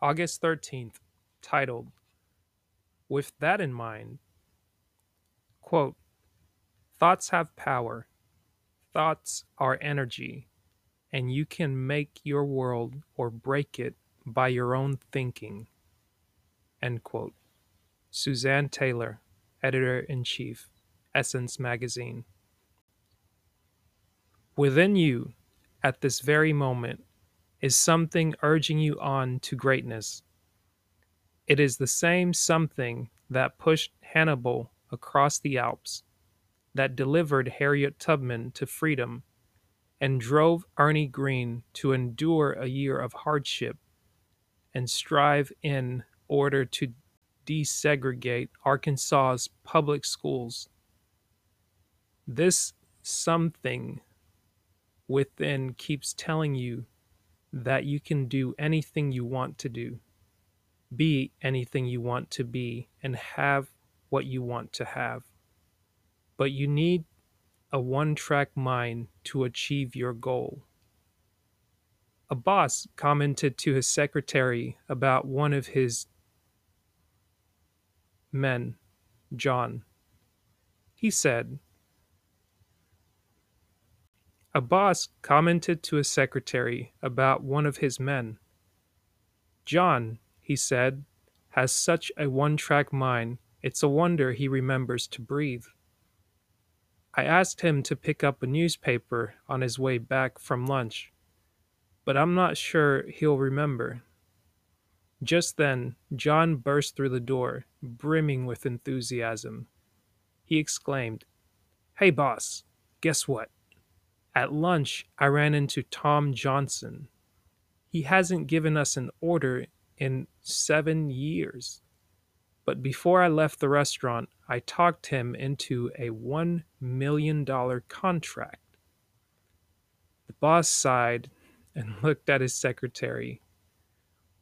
August 13th, titled, With That in Mind, quote, Thoughts have power. Thoughts are energy, and you can make your world or break it by your own thinking. End quote. Suzanne Taylor, Editor in Chief, Essence Magazine. Within you, at this very moment, is something urging you on to greatness. It is the same something that pushed Hannibal across the Alps, that delivered Harriet Tubman to freedom, and drove Ernie Green to endure a year of hardship and strive in order to desegregate Arkansas's public schools. This something within keeps telling you that you can do anything you want to do, be anything you want to be, and have what you want to have. But you need a one track mind to achieve your goal. A boss commented to his secretary about one of his men, John. He said, A boss commented to his secretary about one of his men. John, he said, has such a one track mind, it's a wonder he remembers to breathe. I asked him to pick up a newspaper on his way back from lunch, but I'm not sure he'll remember. Just then, John burst through the door, brimming with enthusiasm. He exclaimed, Hey, boss, guess what? At lunch, I ran into Tom Johnson. He hasn't given us an order in seven years. But before I left the restaurant, I talked him into a $1 million contract. The boss sighed and looked at his secretary.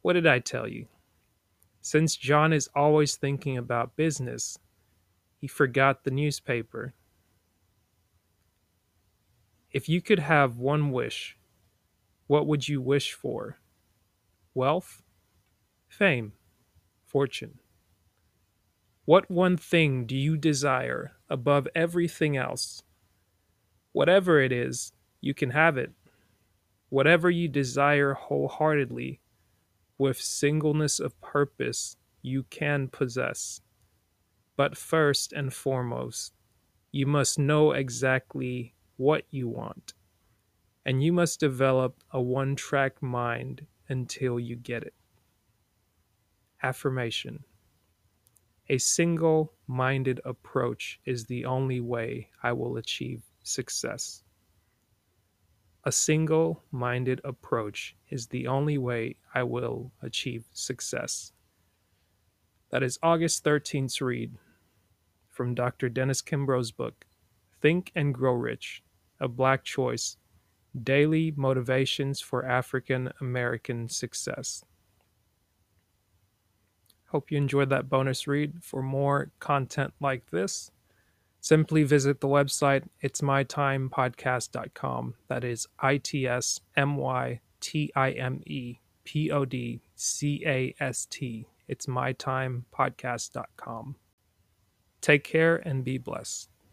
What did I tell you? Since John is always thinking about business, he forgot the newspaper. If you could have one wish, what would you wish for? Wealth? Fame? Fortune? What one thing do you desire above everything else? Whatever it is, you can have it. Whatever you desire wholeheartedly, with singleness of purpose, you can possess. But first and foremost, you must know exactly what you want, and you must develop a one track mind until you get it. Affirmation A single minded approach is the only way I will achieve success. A single minded approach is the only way I will achieve success. That is August 13th's read from Dr. Dennis Kimbro's book, Think and Grow Rich A Black Choice Daily Motivations for African American Success. Hope you enjoyed that bonus read. For more content like this, simply visit the website itsmytimepodcast.com. That is I T S M Y T I M E P O D C A S T. It's mytimepodcast.com. Take care and be blessed.